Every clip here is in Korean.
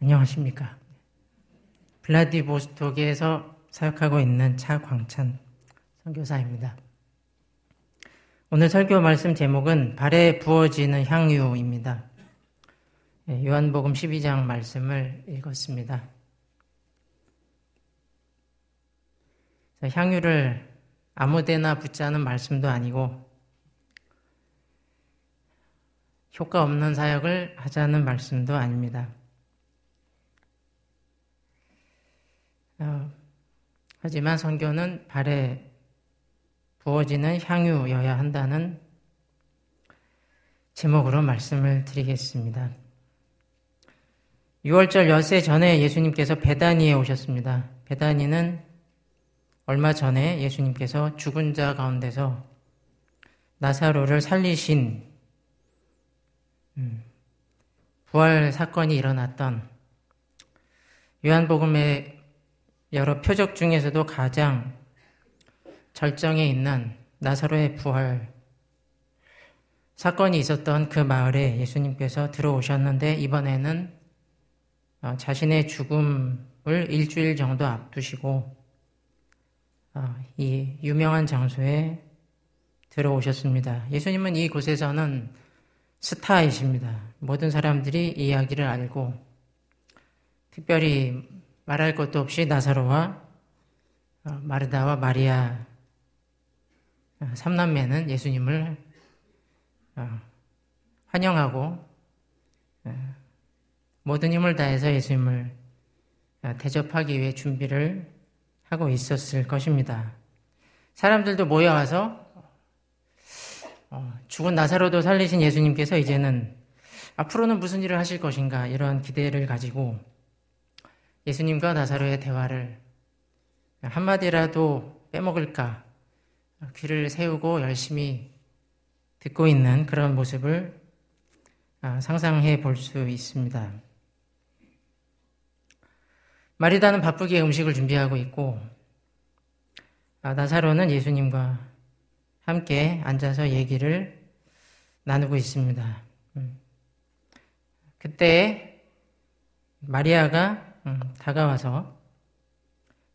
안녕하십니까. 블라디보스토크에서 사역하고 있는 차광찬 선교사입니다. 오늘 설교 말씀 제목은 발에 부어지는 향유입니다. 예, 요한복음 12장 말씀을 읽었습니다. 향유를 아무데나 붙자는 말씀도 아니고 효과 없는 사역을 하자는 말씀도 아닙니다. 어, 하지만 선교는 발에 부어지는 향유여야 한다는 제목으로 말씀을 드리겠습니다. 6월절 엿새 전에 예수님께서 베다니에 오셨습니다. 베다니는 얼마 전에 예수님께서 죽은 자 가운데서 나사로를 살리신 음, 부활 사건이 일어났던 요한복음의 여러 표적 중에서도 가장 절정에 있는 나사로의 부활 사건이 있었던 그 마을에 예수님께서 들어오셨는데 이번에는 어, 자신의 죽음을 일주일 정도 앞두시고 어, 이 유명한 장소에 들어오셨습니다. 예수님은 이곳에서는 스타이십니다. 모든 사람들이 이야기를 알고 특별히 말할 것도 없이 나사로와 어, 마르다와 마리아 어, 삼남매는 예수님을 어, 환영하고 모든 힘을 다해서 예수님을 대접하기 위해 준비를 하고 있었을 것입니다. 사람들도 모여와서 죽은 나사로도 살리신 예수님께서 이제는 앞으로는 무슨 일을 하실 것인가 이런 기대를 가지고 예수님과 나사로의 대화를 한마디라도 빼먹을까 귀를 세우고 열심히 듣고 있는 그런 모습을 아, 상상해 볼 수 있습니다. 마리다는 바쁘게 음식을 준비하고 있고 아, 나사로는 예수님과 함께 앉아서 얘기를 나누고 있습니다. 음. 그때 마리아가 음, 다가와서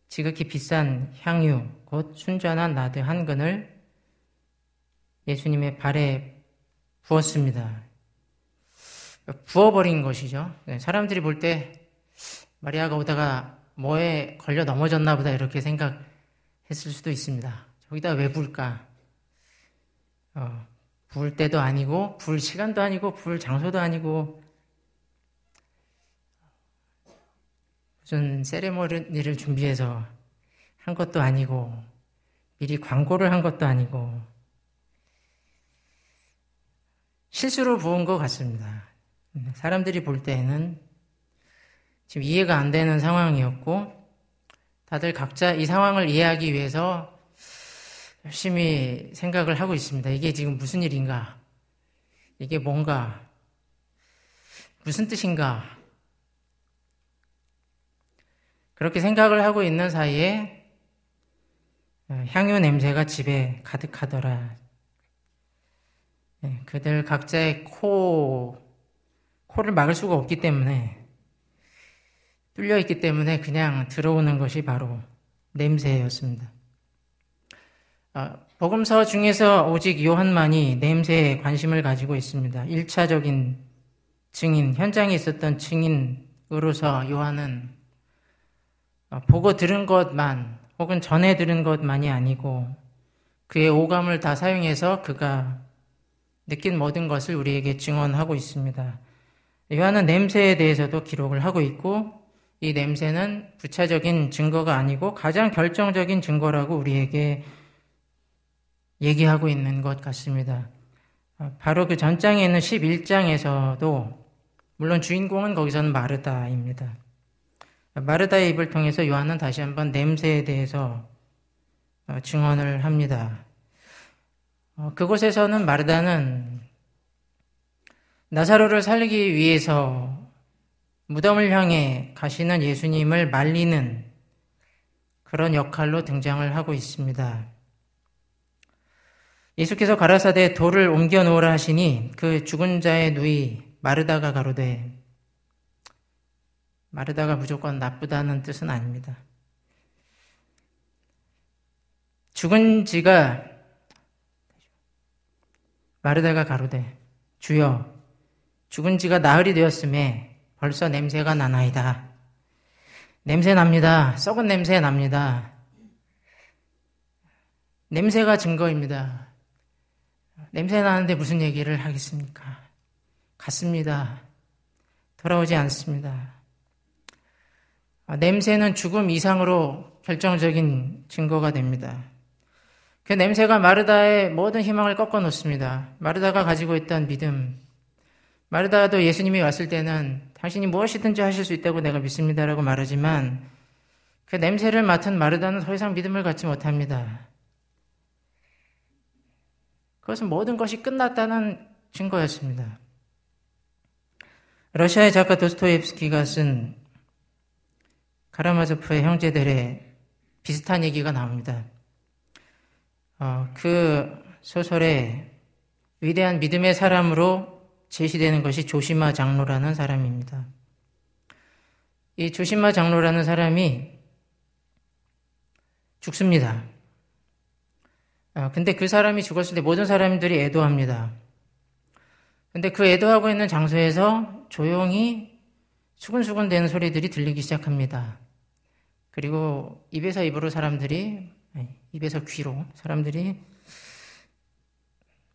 지극히 비싼 향유, 곧 순전한 나드 한 근을 예수님의 발에 부었습니다. 부어버린 것이죠. 네, 사람들이 볼 때 마리아가 오다가 뭐에 걸려 넘어졌나 보다 이렇게 생각했을 수도 있습니다. 저기다 왜 불까? 어, 부을 때도 아니고, 불 시간도 아니고, 불 장소도 아니고, 무슨 세레모니를 준비해서 한 것도 아니고 미리 광고를 한 것도 아니고 실수로 부은 것 같습니다. 사람들이 볼 때에는 지금 이해가 안 되는 상황이었고 다들 각자 이 상황을 이해하기 위해서 열심히 생각을 하고 있습니다. 이게 지금 무슨 일인가? 이게 뭔가? 무슨 뜻인가? 그렇게 생각을 하고 있는 사이에 어, 향유 냄새가 집에 가득하더라. 네, 그들 각자의 코, 코를 막을 수가 없기 때문에, 뚫려 있기 때문에 그냥 들어오는 것이 바로 냄새였습니다. 어, 복음서 중에서 오직 요한만이 냄새에 관심을 가지고 있습니다. 1차적인 증인, 현장에 있었던 증인으로서 요한은 어, 보고 들은 것만 혹은 전해 들은 것만이 아니고 그의 오감을 다 사용해서 그가 느낀 모든 것을 우리에게 증언하고 있습니다. 요한은 냄새에 대해서도 기록을 하고 있고 이 냄새는 부차적인 증거가 아니고 가장 결정적인 증거라고 우리에게 얘기하고 있는 것 같습니다. 어, 바로 그 전장에 있는 11장에서도 물론 주인공은 거기서는 마르다입니다. 마르다의 입을 통해서 요한은 다시 한번 냄새에 대해서 어, 증언을 합니다. 어, 그곳에서는 마르다는 나사로를 살리기 위해서 무덤을 향해 가시는 예수님을 말리는 그런 역할로 등장을 하고 있습니다. 예수께서 가라사대 돌을 옮겨 놓으라 하시니 그 죽은 자의 누이 마르다가 가로되 마르다가 무조건 나쁘다는 뜻은 아닙니다. 죽은 지가 마르다가 가로되 주여 죽은 지가 나흘이 되었음에 벌써 냄새가 나나이다. 냄새 납니다. 썩은 냄새 납니다. 냄새가 증거입니다. 냄새 나는데 무슨 얘기를 하겠습니까? 갔습니다. 돌아오지 않습니다. 아, 냄새는 죽음 이상으로 결정적인 증거가 됩니다. 그 냄새가 마르다의 모든 희망을 꺾어 놓습니다. 마르다가 가지고 있던 믿음. 마르다도 예수님이 왔을 때는 당신이 무엇이든지 하실 수 있다고 내가 믿습니다라고 말하지만 그 냄새를 맡은 마르다는 더 이상 믿음을 갖지 못합니다. 그것은 모든 것이 끝났다는 증거였습니다. 러시아의 작가 도스토옙스키가 쓴 카라마조프의 형제들의 비슷한 얘기가 나옵니다. 어, 그 소설에 위대한 믿음의 사람으로 제시되는 것이 조시마 장로라는 사람입니다. 이 조시마 장로라는 사람이 죽습니다. 아, 근데 그 사람이 죽었을 때 모든 사람들이 애도합니다. 근데 그 애도하고 있는 장소에서 조용히 수근수근 되는 소리들이 들리기 시작합니다. 그리고 입에서 입으로 사람들이, 입에서 귀로 사람들이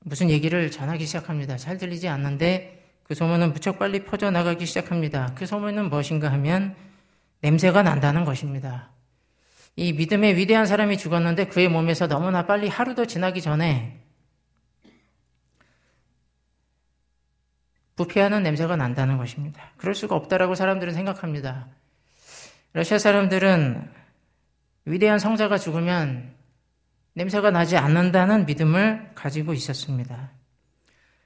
무슨 얘기를 전하기 시작합니다. 잘 들리지 않는데 그 소문은 무척 빨리 퍼져나가기 시작합니다. 그 소문은 무엇인가 하면 냄새가 난다는 것입니다. 이 믿음의 위대한 사람이 죽었는데 그의 몸에서 너무나 빨리 하루도 지나기 전에 부패하는 냄새가 난다는 것입니다. 그럴 수가 없다라고 사람들은 생각합니다. 러시아 사람들은 위대한 성자가 죽으면 냄새가 나지 않는다는 믿음을 가지고 있었습니다.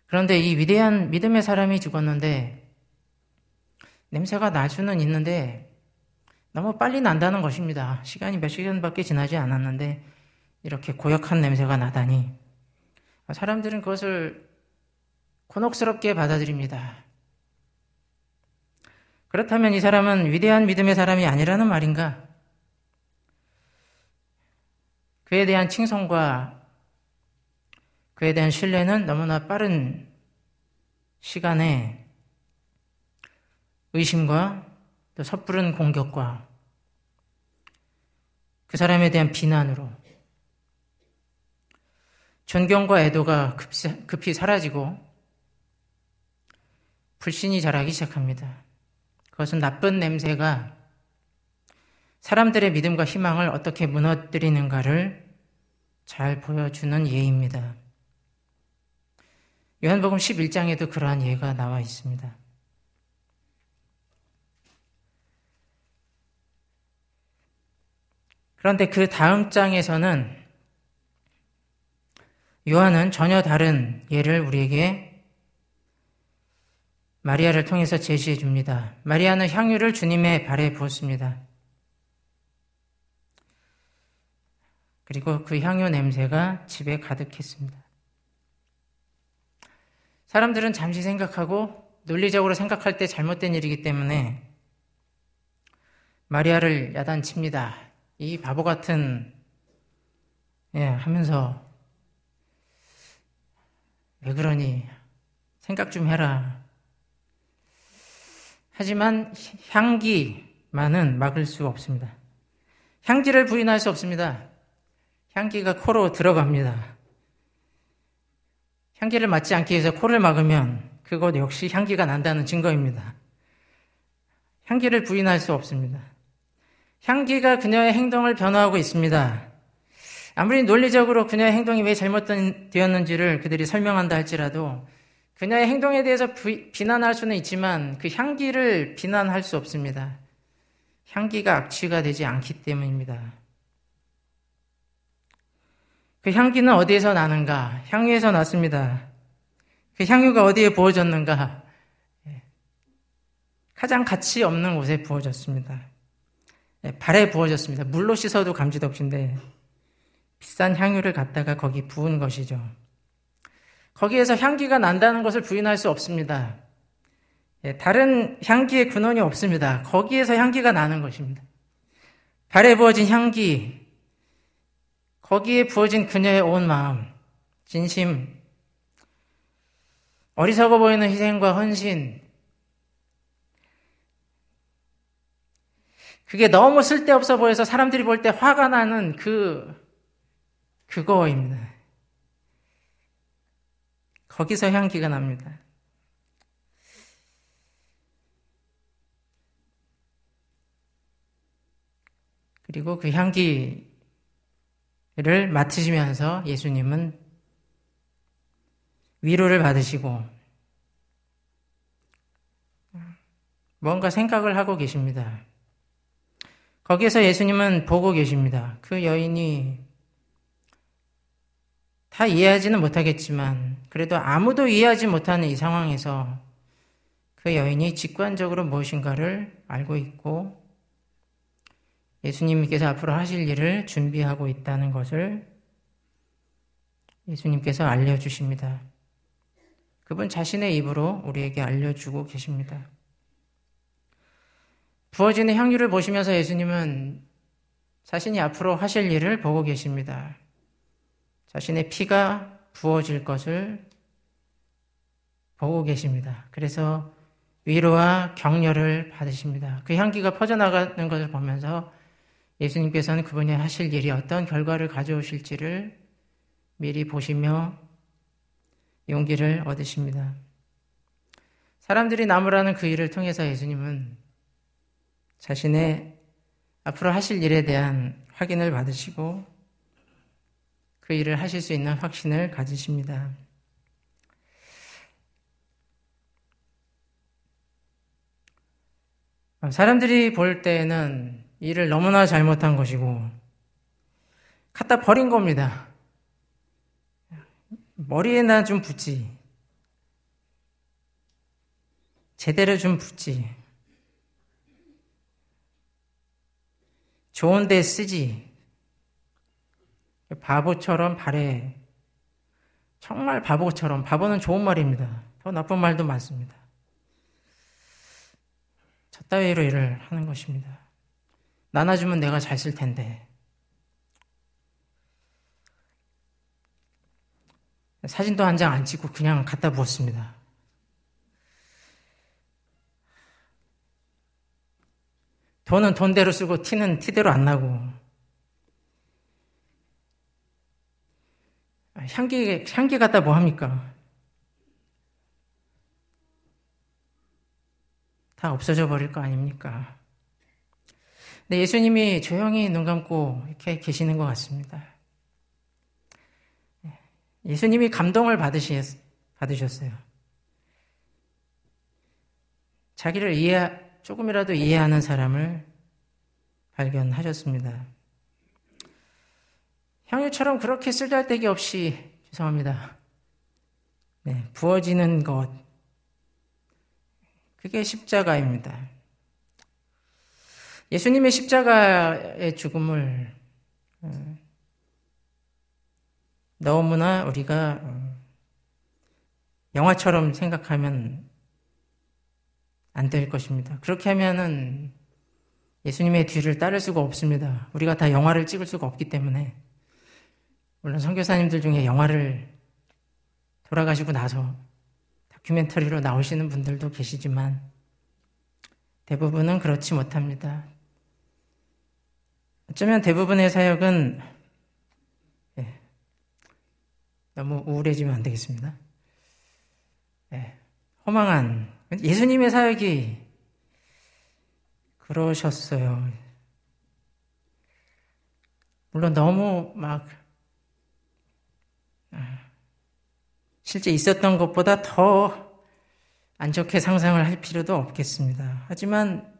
그런데 이 위대한 믿음의 사람이 죽었는데 냄새가 날 수는 있는데 너무 빨리 난다는 것입니다. 시간이 몇 시간밖에 지나지 않았는데 이렇게 고약한 냄새가 나다니 사람들은 그것을 곤혹스럽게 받아들입니다. 그렇다면 이 사람은 위대한 믿음의 사람이 아니라는 말인가? 그에 대한 칭송과 그에 대한 신뢰는 너무나 빠른 시간에 의심과 또 섣부른 공격과 그 사람에 대한 비난으로 존경과 애도가 급히 사라지고 불신이 자라기 시작합니다. 그것은 나쁜 냄새가 사람들의 믿음과 희망을 어떻게 무너뜨리는가를 잘 보여주는 예입니다. 요한복음 11장에도 그러한 예가 나와 있습니다. 그런데 그 다음 장에서는 요한은 전혀 다른 예를 우리에게 마리아를 통해서 제시해 줍니다. 마리아는 향유를 주님의 발에 부었습니다. 그리고 그 향유 냄새가 집에 가득했습니다. 사람들은 잠시 생각하고 논리적으로 생각할 때 잘못된 일이기 때문에 마리아를 야단칩니다. 이 바보 같은 예, 하면서 왜 그러니 생각 좀 해라. 하지만 향기만은 막을 수 없습니다. 향기를 부인할 수 없습니다. 향기가 코로 들어갑니다. 향기를 맡지 않기 위해서 코를 막으면 그것 역시 향기가 난다는 증거입니다. 향기를 부인할 수 없습니다. 향기가 그녀의 행동을 변화하고 있습니다. 아무리 논리적으로 그녀의 행동이 왜 잘못되었는지를 그들이 설명한다 할지라도 그녀의 행동에 대해서 비난할 수는 있지만 그 향기를 비난할 수 없습니다. 향기가 악취가 되지 않기 때문입니다. 그 향기는 어디에서 나는가? 향유에서 났습니다. 그 향유가 어디에 부어졌는가? 예. 가장 가치 없는 곳에 부어졌습니다. 예, 발에 부어졌습니다. 물로 씻어도 감지도 없인데 비싼 향유를 갖다가 거기 부은 것이죠. 거기에서 향기가 난다는 것을 부인할 수 없습니다. 예, 다른 향기의 근원이 없습니다. 거기에서 향기가 나는 것입니다. 발에 부어진 향기, 거기에 부어진 그녀의 온 마음, 진심, 어리석어 보이는 희생과 헌신, 그게 너무 쓸데없어 보여서 사람들이 볼 때 화가 나는 그, 그거입니다. 거기서 향기가 납니다. 그리고 그 향기를 맡으시면서 예수님은 위로를 받으시고 뭔가 생각을 하고 계십니다. 거기에서 예수님은 보고 계십니다. 그 여인이 다 이해하지는 못하겠지만 그래도 아무도 이해하지 못하는 이 상황에서 그 여인이 직관적으로 무엇인가를 알고 있고 예수님께서 앞으로 하실 일을 준비하고 있다는 것을 예수님께서 알려주십니다. 그분 자신의 입으로 우리에게 알려주고 계십니다. 부어지는 향유를 보시면서 예수님은 자신이 앞으로 하실 일을 보고 계십니다. 자신의 피가 부어질 것을 보고 계십니다. 그래서 위로와 격려를 받으십니다. 그 향기가 퍼져나가는 것을 보면서 예수님께서는 그분이 하실 일이 어떤 결과를 가져오실지를 미리 보시며 용기를 얻으십니다. 사람들이 나무라는 그 일을 통해서 예수님은 자신의 앞으로 하실 일에 대한 확인을 받으시고 그 일을 하실 수 있는 확신을 가지십니다. 사람들이 볼 때는 일을 너무나 잘못한 것이고 갖다 버린 겁니다. 머리에나 좀 붙지. 제대로 좀 붙지. 좋은 데 쓰지. 바보처럼 발에 정말 바보처럼 바보는 좋은 말입니다. 더 나쁜 말도 많습니다. 저 따위로 일을 하는 것입니다. 나눠주면 내가 잘 쓸 텐데. 사진도 한 장 안 찍고 그냥 갖다 부었습니다. 돈은 돈대로 쓰고 티는 티대로 안 나고. 향기, 향기 갖다 뭐 합니까? 다 없어져 버릴 거 아닙니까? 근데 예수님이 조용히 눈 감고 이렇게 계시는 것 같습니다. 예수님이 감동을 받으셨, 받으셨어요. 자기를 이해, 조금이라도 이해하는 사람을 발견하셨습니다. 향유처럼 그렇게 쓸데기 없이 죄송합니다. 네, 부어지는 것 그게 십자가입니다. 예수님의 십자가의 죽음을 어, 너무나 우리가 어, 영화처럼 생각하면 안 될 것입니다. 그렇게 하면은 예수님의 뒤를 따를 수가 없습니다. 우리가 다 영화를 찍을 수가 없기 때문에 물론 선교사님들 중에 영화를 돌아가시고 나서 다큐멘터리로 나오시는 분들도 계시지만 대부분은 그렇지 못합니다. 어쩌면 대부분의 사역은 예, 너무 우울해지면 안 되겠습니다. 예, 허망한 예수님의 사역이 그러셨어요. 물론 너무 막 아, 실제 있었던 것보다 더 안 좋게 상상을 할 필요도 없겠습니다. 하지만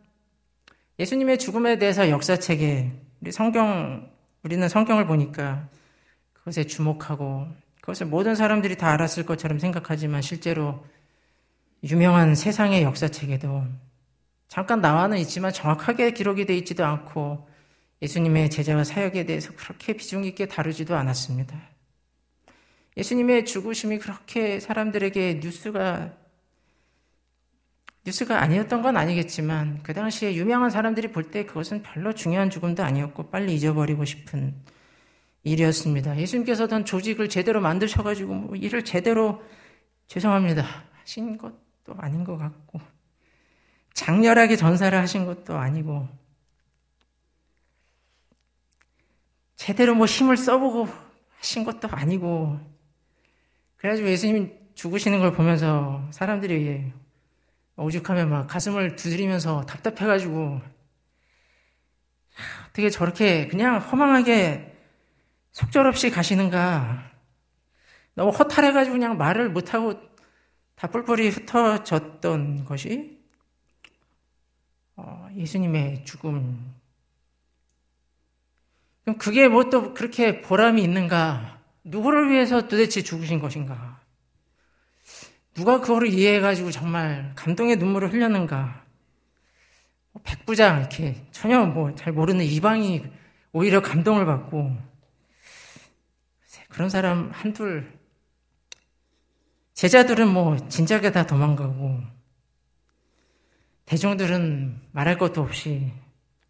예수님의 죽음에 대해서 역사책에 우리 성경 우리는 성경을 보니까 그것에 주목하고 그것을 모든 사람들이 다 알았을 것처럼 생각하지만 실제로 유명한 세상의 역사책에도 잠깐 나와는 있지만 정확하게 기록이 되어 있지도 않고 예수님의 제자와 사역에 대해서 그렇게 비중 있게 다루지도 않았습니다. 예수님의 죽으심이 그렇게 사람들에게 뉴스가 뉴스가 아니었던 건 아니겠지만 그 당시에 유명한 사람들이 볼 때 그것은 별로 중요한 죽음도 아니었고 빨리 잊어버리고 싶은 일이었습니다. 예수님께서는 조직을 제대로 만드셔가지고 뭐 일을 제대로 죄송합니다 하신 것도 아닌 것 같고 장렬하게 전사를 하신 것도 아니고 제대로 뭐 힘을 써보고 하신 것도 아니고 그래가지고 예수님이 죽으시는 걸 보면서 사람들이 오죽하면 막 가슴을 두드리면서 답답해가지고 어떻게 저렇게 그냥 허망하게 속절없이 가시는가 너무 허탈해가지고 그냥 말을 못하고 다 뿔뿔이 흩어졌던 것이 어, 예수님의 죽음. 그럼 그게 뭐 또 그렇게 보람이 있는가? 누구를 위해서 도대체 죽으신 것인가? 누가 그거를 이해해가지고 정말 감동의 눈물을 흘렸는가? 뭐 백부장, 이렇게 전혀 뭐 잘 모르는 이방이 오히려 감동을 받고, 그런 사람 한둘, 제자들은 뭐 진작에 다 도망가고, 대중들은 말할 것도 없이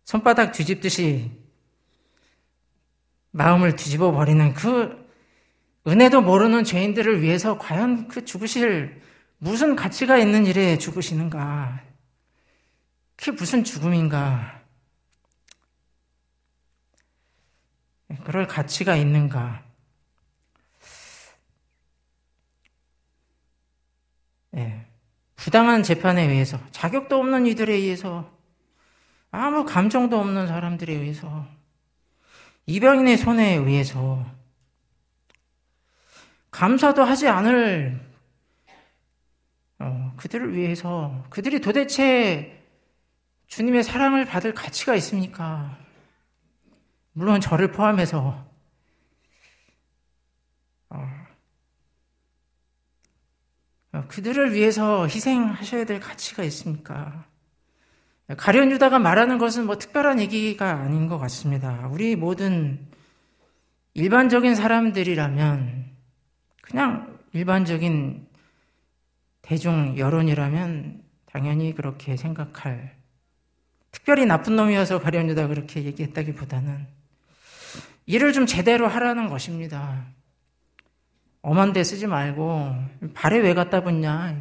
손바닥 뒤집듯이 마음을 뒤집어 버리는 그 은혜도 모르는 죄인들을 위해서 과연 그 죽으실 무슨 가치가 있는 일에 죽으시는가? 그게 무슨 죽음인가? 그럴 가치가 있는가? 네. 부당한 재판에 의해서, 자격도 없는 이들에 의해서, 아무 감정도 없는 사람들에 의해서, 이병인의 손에 의해서, 감사도 하지 않을 어, 그들을 위해서 그들이 도대체 주님의 사랑을 받을 가치가 있습니까? 물론 저를 포함해서 어, 어, 그들을 위해서 희생하셔야 될 가치가 있습니까? 가련 유다가 말하는 것은 뭐 특별한 얘기가 아닌 것 같습니다. 우리 모든 일반적인 사람들이라면 그냥 일반적인 대중 여론이라면 당연히 그렇게 생각할 특별히 나쁜 놈이어서 가련유다 그렇게 얘기했다기보다는 일을 좀 제대로 하라는 것입니다. 엄한 데 쓰지 말고 발에 왜 갖다 붙냐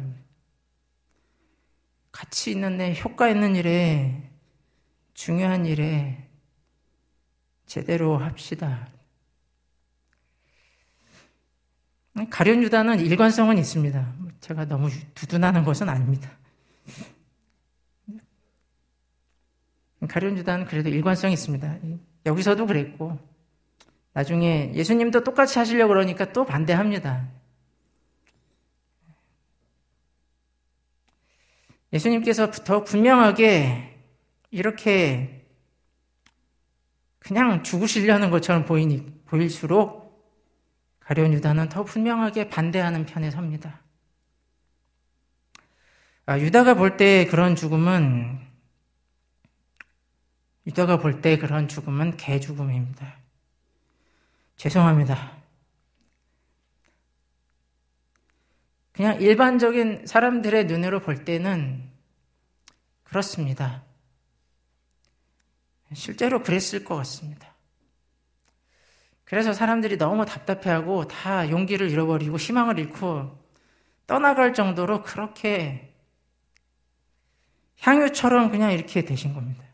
가치 있는 데 효과 있는 일에 중요한 일에 제대로 합시다. 가련 유다는 일관성은 있습니다. 제가 너무 두둔하는 것은 아닙니다. 가련 유다는 그래도 일관성이 있습니다. 여기서도 그랬고 나중에 예수님도 똑같이 하시려고 그러니까 또 반대합니다. 예수님께서 더 분명하게 이렇게 그냥 죽으시려는 것처럼 보이니, 보일수록 가련 유다는 더 분명하게 반대하는 편에 섭니다. 아, 유다가 볼 때 그런 죽음은 유다가 볼 때 그런 죽음은 개 죽음입니다. 죄송합니다. 그냥 일반적인 사람들의 눈으로 볼 때는 그렇습니다. 실제로 그랬을 것 같습니다. 그래서 사람들이 너무 답답해하고 다 용기를 잃어버리고 희망을 잃고 떠나갈 정도로 그렇게 향유처럼 그냥 이렇게 되신 겁니다.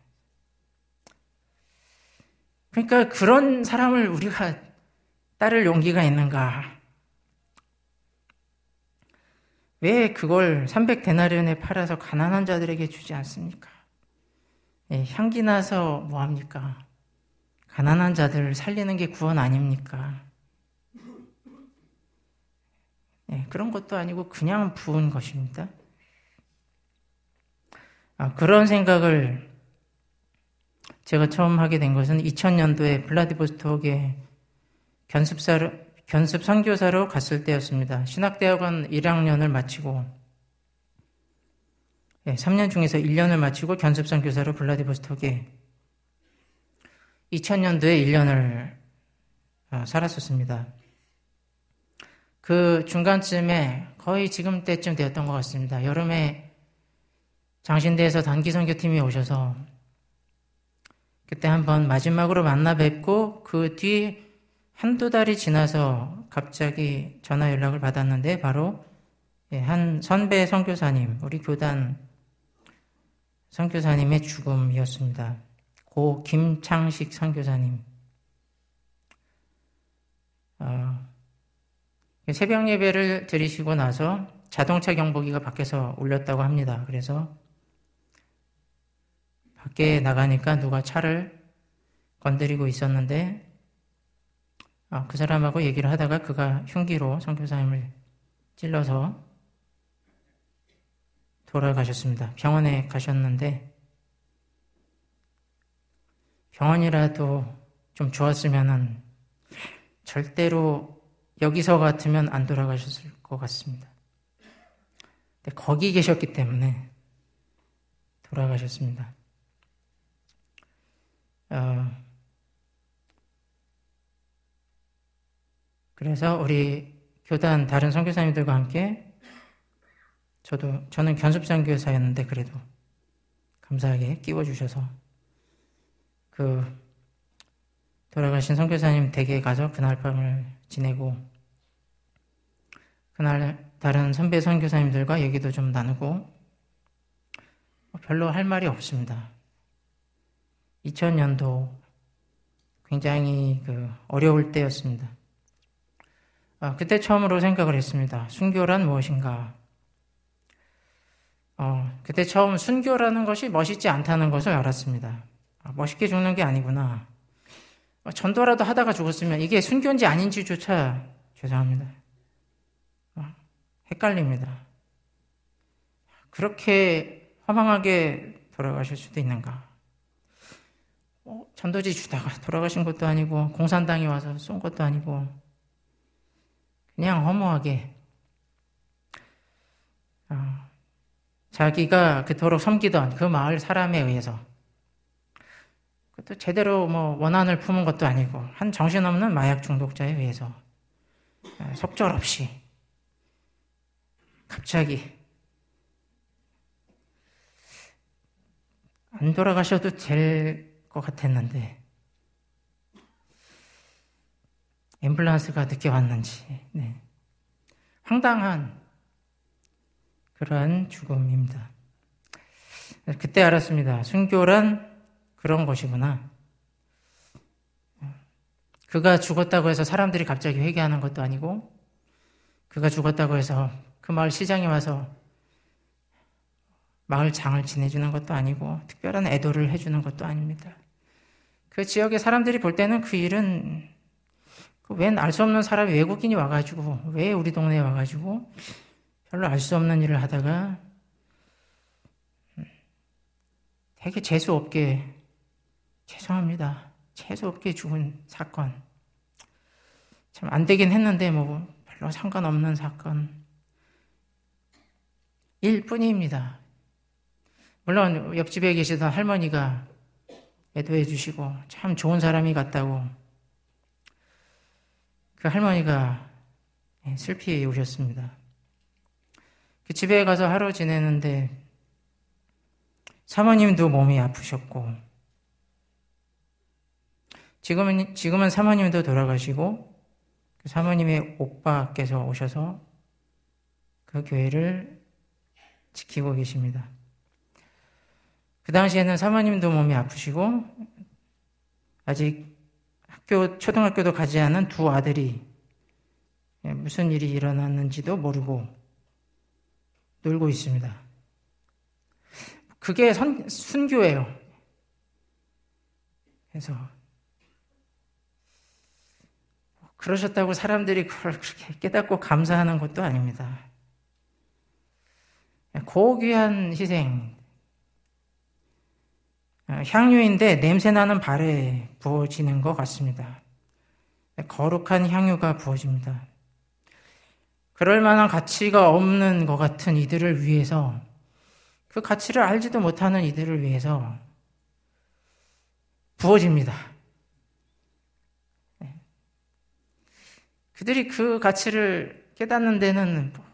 그러니까 그런 사람을 우리가 따를 용기가 있는가? 왜 그걸 300데나리온에 팔아서 가난한 자들에게 주지 않습니까? 예, 향기 나서 뭐합니까? 가난한 자들을 살리는 게 구원 아닙니까? 네, 그런 것도 아니고 그냥 부은 것입니다. 아, 그런 생각을 제가 처음 하게 된 것은 2000년도에 블라디보스톡에 견습사로, 견습 선교사로 갔을 때였습니다. 신학대학원 1학년을 마치고 네, 3년 중에서 1년을 마치고 견습 선교사로 블라디보스톡에 2000년도에 1년을 어, 살았었습니다. 그 중간쯤에 거의 지금 때쯤 되었던 것 같습니다. 여름에 장신대에서 단기 선교팀이 오셔서 그때 한번 마지막으로 만나 뵙고 그 뒤 한두 달이 지나서 갑자기 전화 연락을 받았는데 바로 예, 한 선배 선교사님, 우리 교단 선교사님의 죽음이었습니다. 고 김창식 선교사님. 어, 새벽 예배를 드리시고 나서 자동차 경보기가 밖에서 울렸다고 합니다. 그래서 밖에 나가니까 누가 차를 건드리고 있었는데 아, 그 사람하고 얘기를 하다가 그가 흉기로 선교사님을 찔러서 돌아가셨습니다. 병원에 가셨는데 병원이라도 좀 좋았으면은 절대로 여기서 같으면 안 돌아가셨을 것 같습니다. 거기 계셨기 때문에 돌아가셨습니다. 어, 그래서 우리 교단 다른 선교사님들과 함께 저도 저는 견습장 교사였는데 그래도 감사하게 끼워 주셔서 그 돌아가신 선교사님 댁에 가서 그날 밤을 지내고 그날 다른 선배 선교사님들과 얘기도 좀 나누고 별로 할 말이 없습니다. 2000년도 굉장히 그 어려울 때였습니다. 아, 그때 처음으로 생각을 했습니다. 순교란 무엇인가? 어, 그때 처음 순교라는 것이 멋있지 않다는 것을 알았습니다. 아, 멋있게 죽는 게 아니구나. 어, 전도라도 하다가 죽었으면 이게 순교인지 아닌지조차 죄송합니다. 어, 헷갈립니다. 그렇게 허망하게 돌아가실 수도 있는가? 어, 전도지 주다가 돌아가신 것도 아니고 공산당이 와서 쏜 것도 아니고 그냥 허무하게 어, 자기가 그토록 섬기던 그 마을 사람에 의해서 그것도 제대로 뭐 원한을 품은 것도 아니고 한 정신없는 마약 중독자에 의해서 어, 속절없이 갑자기 안 돌아가셔도 될 것 같았는데 앰뷸런스가 늦게 왔는지 네. 황당한 그러한 죽음입니다. 그때 알았습니다. 순교란 그런 것이구나. 그가 죽었다고 해서 사람들이 갑자기 회개하는 것도 아니고 그가 죽었다고 해서 그 마을 시장에 와서 마을 장을 지내주는 것도 아니고 특별한 애도를 해주는 것도 아닙니다. 그 지역의 사람들이 볼 때는 그 일은 그 웬알 수 없는 사람이 외국인이 와가지고 왜 우리 동네에 와가지고 별로 알 수 없는 일을 하다가 되게 재수 없게 죄송합니다. 재수 없게 죽은 사건. 참 안 되긴 했는데 뭐 별로 상관없는 사건. 일 뿐입니다. 물론 옆집에 계시던 할머니가 애도해 주시고 참 좋은 사람이 같다고 그 할머니가 예, 슬피 오셨습니다. 그 집에 가서 하루 지내는데 사모님도 몸이 아프셨고 지금은 지금은 사모님도 돌아가시고 그 사모님의 오빠께서 오셔서 그 교회를 지키고 계십니다. 그 당시에는 사모님도 몸이 아프시고 아직 학교 초등학교도 가지 않은 두 아들이 무슨 일이 일어났는지도 모르고 놀고 있습니다. 그게 선, 순교예요. 그래서 그러셨다고 사람들이 그걸 그렇게 깨닫고 감사하는 것도 아닙니다. 고귀한 희생, 어, 향유인데 냄새나는 발에 부어지는 것 같습니다. 거룩한 향유가 부어집니다. 그럴 만한 가치가 없는 것 같은 이들을 위해서 그 가치를 알지도 못하는 이들을 위해서 부어집니다. 그들이 그 가치를 깨닫는 데는 뭐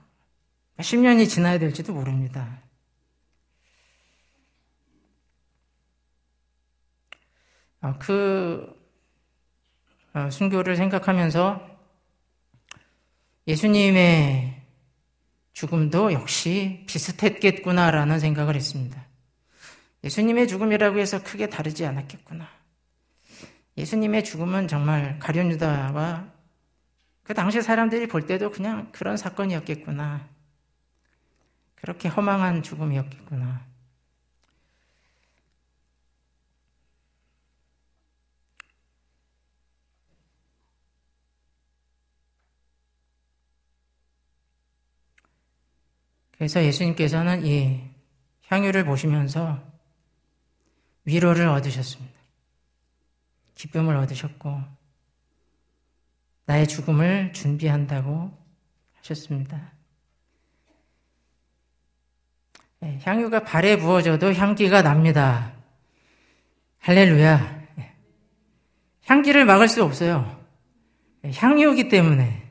몇십 년이 지나야 될지도 모릅니다. 아, 그 아, 순교를 생각하면서 예수님의 죽음도 역시 비슷했겠구나라는 생각을 했습니다. 예수님의 죽음이라고 해서 크게 다르지 않았겠구나. 예수님의 죽음은 정말 가룟유다와 그 당시 사람들이 볼 때도 그냥 그런 사건이었겠구나. 그렇게 허망한 죽음이었겠구나. 그래서 예수님께서는 이 향유를 보시면서 위로를 얻으셨습니다. 기쁨을 얻으셨고, 나의 죽음을 준비한다고 하셨습니다. 예, 향유가 발에 부어져도 향기가 납니다. 할렐루야. 예. 향기를 막을 수 없어요. 예, 향유기 때문에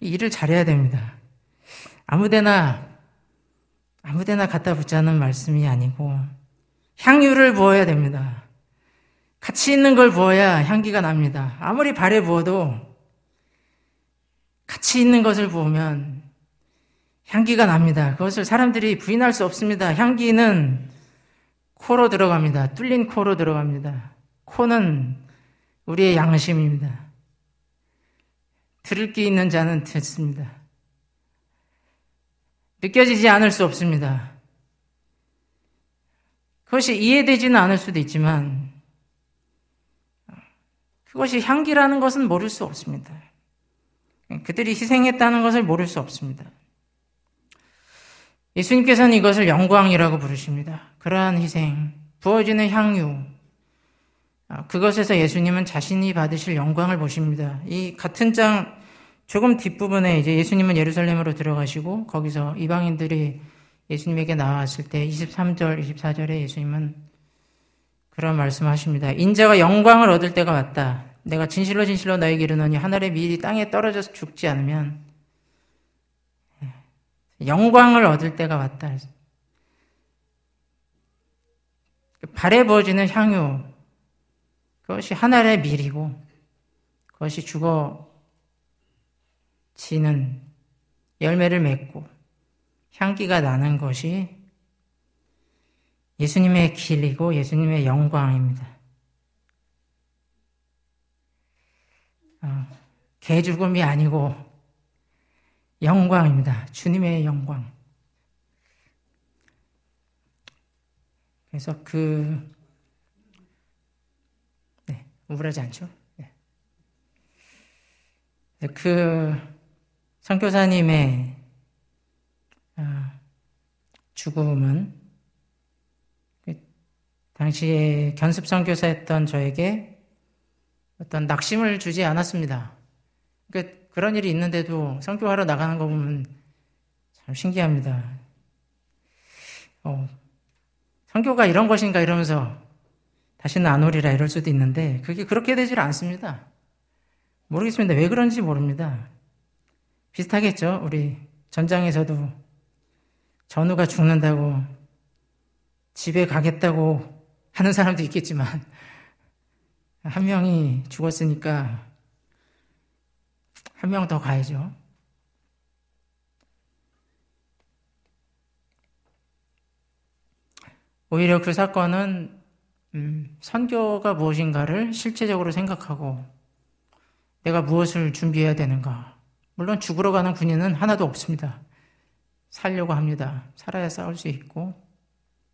일을 잘해야 됩니다. 아무데나 아무데나 갖다 붙자는 말씀이 아니고 향유를 부어야 됩니다. 가치 있는 걸 부어야 향기가 납니다. 아무리 발에 부어도 가치 있는 것을 부으면 향기가 납니다. 그것을 사람들이 부인할 수 없습니다. 향기는 코로 들어갑니다. 뚫린 코로 들어갑니다. 코는 우리의 양심입니다. 들을 게 있는 자는 듣습니다. 느껴지지 않을 수 없습니다. 그것이 이해되지는 않을 수도 있지만 그것이 향기라는 것은 모를 수 없습니다. 그들이 희생했다는 것을 모를 수 없습니다. 예수님께서는 이것을 영광이라고 부르십니다. 그러한 희생, 부어지는 향유, 그것에서 예수님은 자신이 받으실 영광을 보십니다. 이 같은 장 조금 뒷부분에 이제 예수님은 예루살렘으로 들어가시고 거기서 이방인들이 예수님에게 나왔을 때 23절, 24절에 예수님은 그런 말씀하십니다. 인자가 영광을 얻을 때가 왔다. 내가 진실로 진실로 너에게 이르노니 하늘의 밀이 땅에 떨어져서 죽지 않으면 영광을 얻을 때가 왔다. 발에 부어지는 향유, 그것이 하늘의 밀이고, 그것이 죽어 지는 열매를 맺고, 향기가 나는 것이 예수님의 길이고 예수님의 영광입니다. 개 죽음이 아니고 영광입니다. 주님의 영광. 그래서 그, 네, 우울하지 않죠? 네. 그 선교사님의 아, 죽음은 그 당시에 견습 선교사였던 저에게 어떤 낙심을 주지 않았습니다. 그러니까 그런 일이 있는데도 선교하러 나가는 거 보면 참 신기합니다. 어, 선교가 이런 것인가 이러면서 다시는 안 오리라 이럴 수도 있는데 그게 그렇게 되질 않습니다. 모르겠습니다. 왜 그런지 모릅니다. 비슷하겠죠? 우리 전장에서도 전우가 죽는다고 집에 가겠다고 하는 사람도 있겠지만 한 명이 죽었으니까 한 명 더 가야죠. 오히려 그 사건은 음, 선교가 무엇인가를 실제적으로 생각하고 내가 무엇을 준비해야 되는가. 물론 죽으러 가는 군인은 하나도 없습니다. 살려고 합니다. 살아야 싸울 수 있고.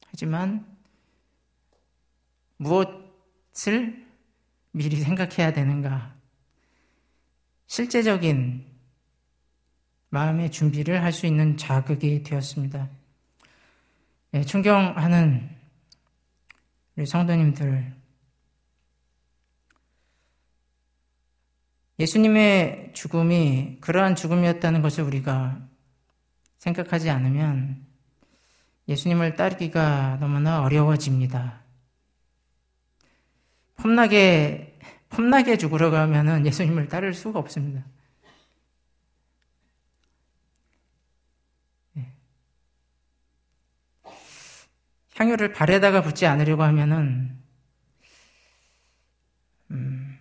하지만 무엇을 미리 생각해야 되는가? 실제적인 마음의 준비를 할 수 있는 자극이 되었습니다. 네, 존경하는 우리 성도님들, 예수님의 죽음이 그러한 죽음이었다는 것을 우리가 생각하지 않으면 예수님을 따르기가 너무나 어려워집니다. 폼나게, 폼나게 죽으러 가면은 예수님을 따를 수가 없습니다. 네. 향유를 발에다가 붓지 않으려고 하면은 음,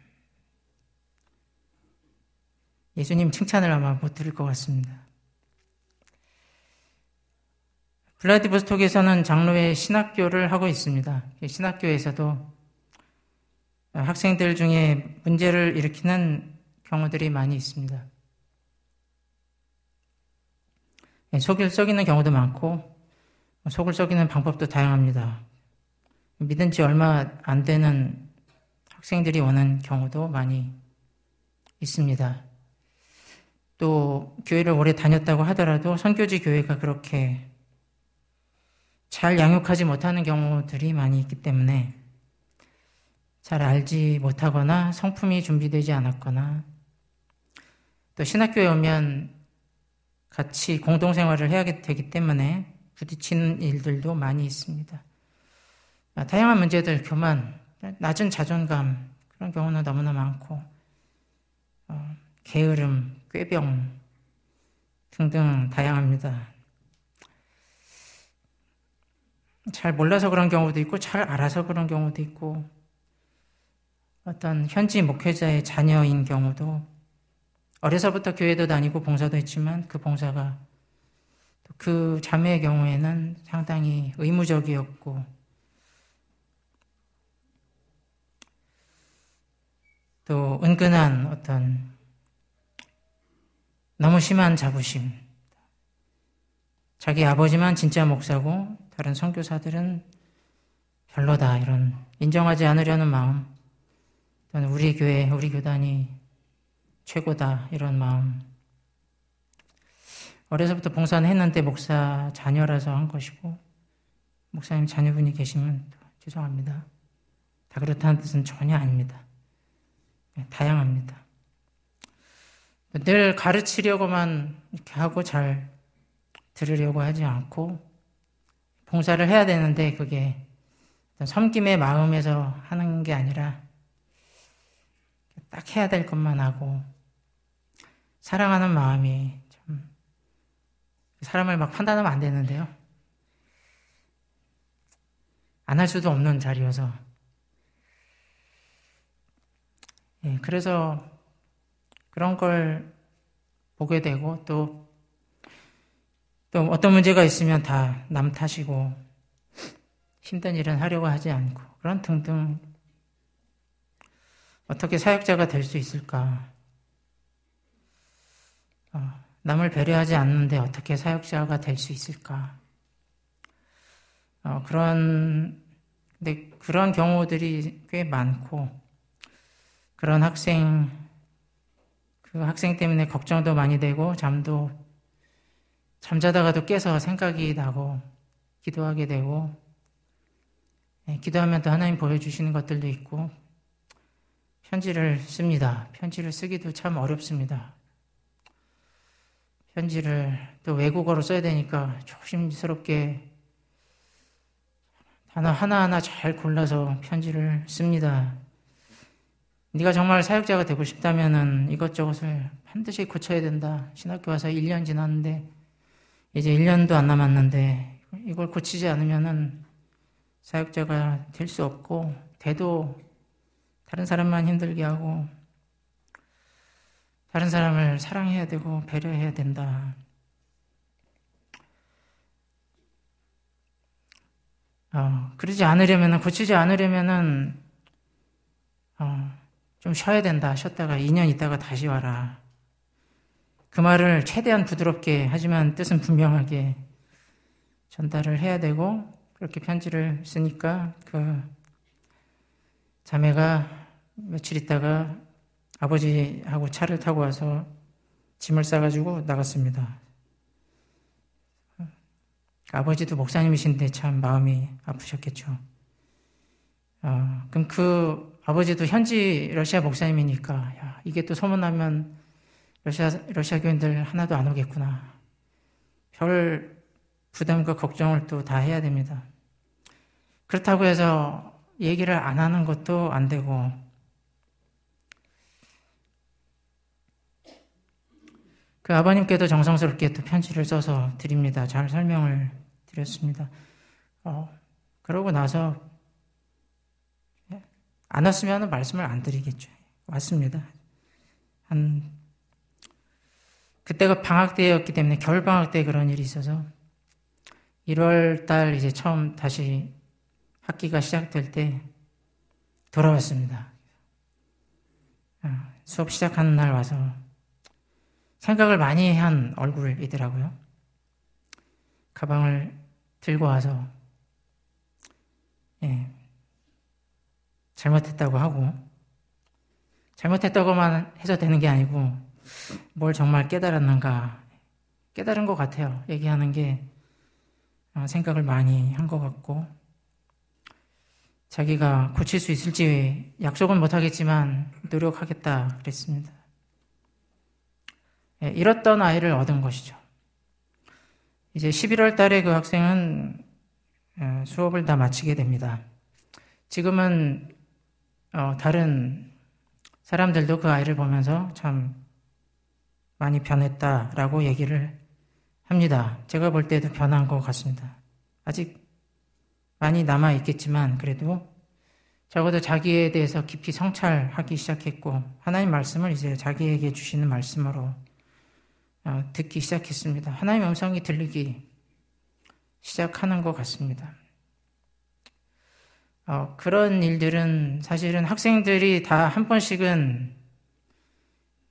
예수님 칭찬을 아마 못 들을 것 같습니다. 블라디보스톡에서는 장로회 신학교를 하고 있습니다. 신학교에서도 학생들 중에 문제를 일으키는 경우들이 많이 있습니다. 속을 썩이는 경우도 많고 속을 썩이는 방법도 다양합니다. 믿은 지 얼마 안 되는 학생들이 오는 경우도 많이 있습니다. 또 교회를 오래 다녔다고 하더라도 선교지 교회가 그렇게 잘 양육하지 못하는 경우들이 많이 있기 때문에 잘 알지 못하거나 성품이 준비되지 않았거나 또 신학교에 오면 같이 공동생활을 해야 되기 때문에 부딪히는 일들도 많이 있습니다. 다양한 문제들, 교만, 낮은 자존감, 그런 경우는 너무나 많고, 어, 게으름, 꾀병 등등 다양합니다. 잘 몰라서 그런 경우도 있고, 잘 알아서 그런 경우도 있고, 어떤 현지 목회자의 자녀인 경우도 어려서부터 교회도 다니고 봉사도 했지만 그 봉사가 그 자매의 경우에는 상당히 의무적이었고 또 은근한 어떤 너무 심한 자부심. 자기 아버지만 진짜 목사고 다른 선교사들은 별로다 이런 인정하지 않으려는 마음. 또는 우리 교회, 우리 교단이 최고다 이런 마음. 어려서부터 봉사는 했는데 목사 자녀라서 한 것이고 목사님 자녀분이 계시면 죄송합니다. 다 그렇다는 뜻은 전혀 아닙니다. 네, 다양합니다. 늘 가르치려고만 이렇게 하고 잘 들으려고 하지 않고 봉사를 해야 되는데 그게 섬김의 마음에서 하는 게 아니라 딱 해야 될 것만 하고 사랑하는 마음이 참 사람을 막 판단하면 안 되는데요. 안 할 수도 없는 자리여서 예, 그래서 그런 걸 보게 되고 또, 또 어떤 문제가 있으면 다 남 탓이고 힘든 일은 하려고 하지 않고 그런 등등 어떻게 사역자가 될 수 있을까? 어, 남을 배려하지 않는데 어떻게 사역자가 될 수 있을까? 어, 그런, 근데 그런 경우들이 꽤 많고, 그런 학생, 그 학생 때문에 걱정도 많이 되고, 잠도, 잠자다가도 깨서 생각이 나고, 기도하게 되고, 네, 기도하면 또 하나님 보여주시는 것들도 있고, 편지를 씁니다. 편지를 쓰기도 참 어렵습니다. 편지를 또 외국어로 써야 되니까 조심스럽게 단어 하나하나 잘 골라서 편지를 씁니다. 네가 정말 사역자가 되고 싶다면 이것저것을 반드시 고쳐야 된다. 신학교 와서 1년 지났는데 이제 1년도 안 남았는데 이걸 고치지 않으면 사역자가 될 수 없고 대도 다른 사람만 힘들게 하고 다른 사람을 사랑해야 되고 배려해야 된다. 어, 그러지 않으려면 고치지 않으려면은 어, 좀 쉬어야 된다. 쉬었다가 2년 있다가 다시 와라. 그 말을 최대한 부드럽게 하지만 뜻은 분명하게 전달을 해야 되고 그렇게 편지를 쓰니까 그 자매가 며칠 있다가 아버지하고 차를 타고 와서 짐을 싸가지고 나갔습니다. 아버지도 목사님이신데 참 마음이 아프셨겠죠. 어, 그럼 그 아버지도 현지 러시아 목사님이니까 야, 이게 또 소문나면 러시아 러시아 교인들 하나도 안 오겠구나. 별 부담과 걱정을 또 다 해야 됩니다. 그렇다고 해서 얘기를 안 하는 것도 안 되고 그 아버님께도 정성스럽게 또 편지를 써서 드립니다. 잘 설명을 드렸습니다. 어, 그러고 나서 안 왔으면 말씀을 안 드리겠죠. 왔습니다. 한 그때가 방학 때였기 때문에 겨울 방학 때 그런 일이 있어서 1월 달 이제 처음 다시 학기가 시작될 때 돌아왔습니다. 아, 수업 시작하는 날 와서 생각을 많이 한 얼굴이더라고요. 가방을 들고 와서 예, 잘못했다고 하고 잘못했다고만 해서 되는 게 아니고 뭘 정말 깨달았는가 깨달은 것 같아요. 얘기하는 게 어, 생각을 많이 한 것 같고 자기가 고칠 수 있을지 약속은 못하겠지만 노력하겠다 그랬습니다. 예, 잃었던 아이를 얻은 것이죠. 이제 11월 달에 그 학생은 어, 수업을 다 마치게 됩니다. 지금은 어, 다른 사람들도 그 아이를 보면서 참 많이 변했다라고 얘기를 합니다. 제가 볼 때도 변한 것 같습니다. 아직 많이 남아 있겠지만 그래도 적어도 자기에 대해서 깊이 성찰하기 시작했고 하나님 말씀을 이제 자기에게 주시는 말씀으로 어, 듣기 시작했습니다. 하나님 음성이 들리기 시작하는 것 같습니다. 어, 그런 일들은 사실은 학생들이 다 한 번씩은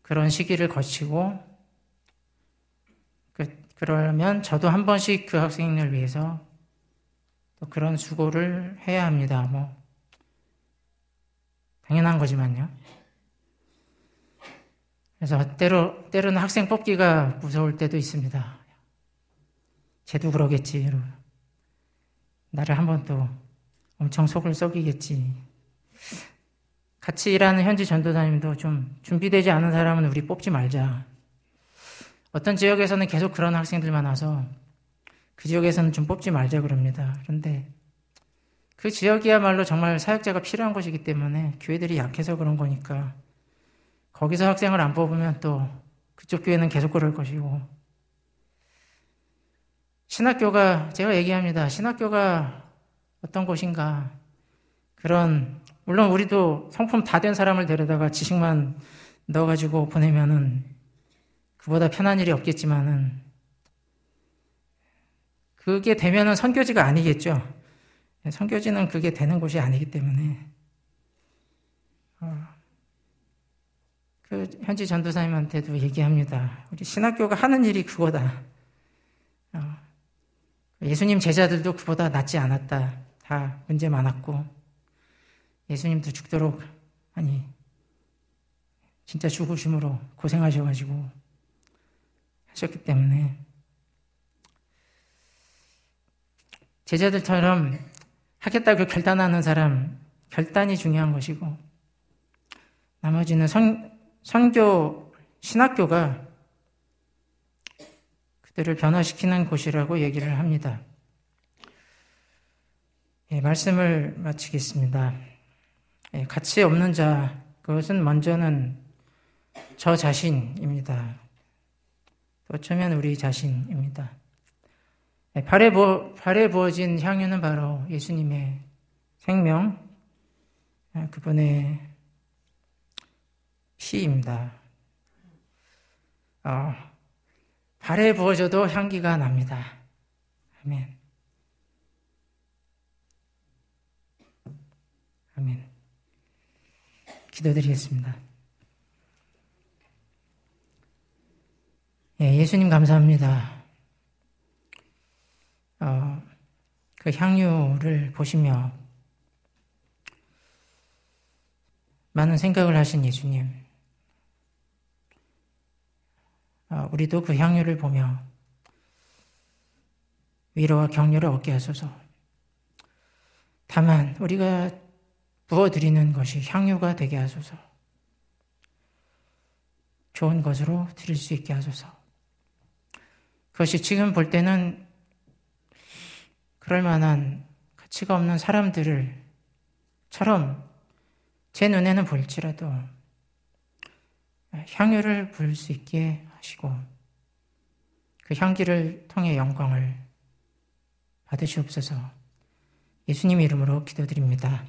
그런 시기를 거치고 그, 그러면 저도 한 번씩 그 학생을 위해서 또 그런 수고를 해야 합니다. 뭐 당연한 거지만요. 그래서 때로 때로는 학생 뽑기가 무서울 때도 있습니다. 쟤도 그러겠지. 나를 한 번 또 엄청 속을 썩이겠지. 같이 일하는 현지 전도사님도 좀 준비되지 않은 사람은 우리 뽑지 말자. 어떤 지역에서는 계속 그런 학생들만 와서 그 지역에서는 좀 뽑지 말자 그럽니다. 그런데 그 지역이야말로 정말 사역자가 필요한 곳이기 때문에 교회들이 약해서 그런 거니까 거기서 학생을 안 뽑으면 또 그쪽 교회는 계속 그럴 것이고 신학교가 제가 얘기합니다. 신학교가 어떤 곳인가 그런 물론 우리도 성품 다 된 사람을 데려다가 지식만 넣어가지고 보내면은 그보다 편한 일이 없겠지만은 그게 되면은 선교지가 아니겠죠. 선교지는 그게 되는 곳이 아니기 때문에 그 현지 전도사님한테도 얘기합니다. 우리 신학교가 하는 일이 그거다. 어, 예수님 제자들도 그보다 낫지 않았다. 다 문제 많았고 예수님도 죽도록 아니 진짜 죽으심으로 고생하셔가지고 하셨기 때문에 제자들처럼 하겠다고 결단하는 사람 결단이 중요한 것이고 나머지는 선, 선교 신학교가 그들을 변화시키는 곳이라고 얘기를 합니다. 예, 말씀을 마치겠습니다. 예, 가치 없는 자, 그것은 먼저는 저 자신입니다. 어쩌면 우리 자신입니다. 네, 발에, 부어, 발에 부어진 향유는 바로 예수님의 생명, 아, 그분의 피입니다. 어, 발에 부어져도 향기가 납니다. 아멘. 아멘. 기도드리겠습니다. 예, 예수님 감사합니다. 어, 그 향유를 보시며 많은 생각을 하신 예수님. 어, 우리도 그 향유를 보며 위로와 격려를 얻게 하소서. 다만 우리가 부어드리는 것이 향유가 되게 하소서. 좋은 것으로 드릴 수 있게 하소서. 그것이 지금 볼 때는 그럴 만한 가치가 없는 사람들을 처럼 제 눈에는 보일지라도 향유를 부을 수 있게 하시고 그 향기를 통해 영광을 받으시옵소서 예수님 이름으로 기도드립니다.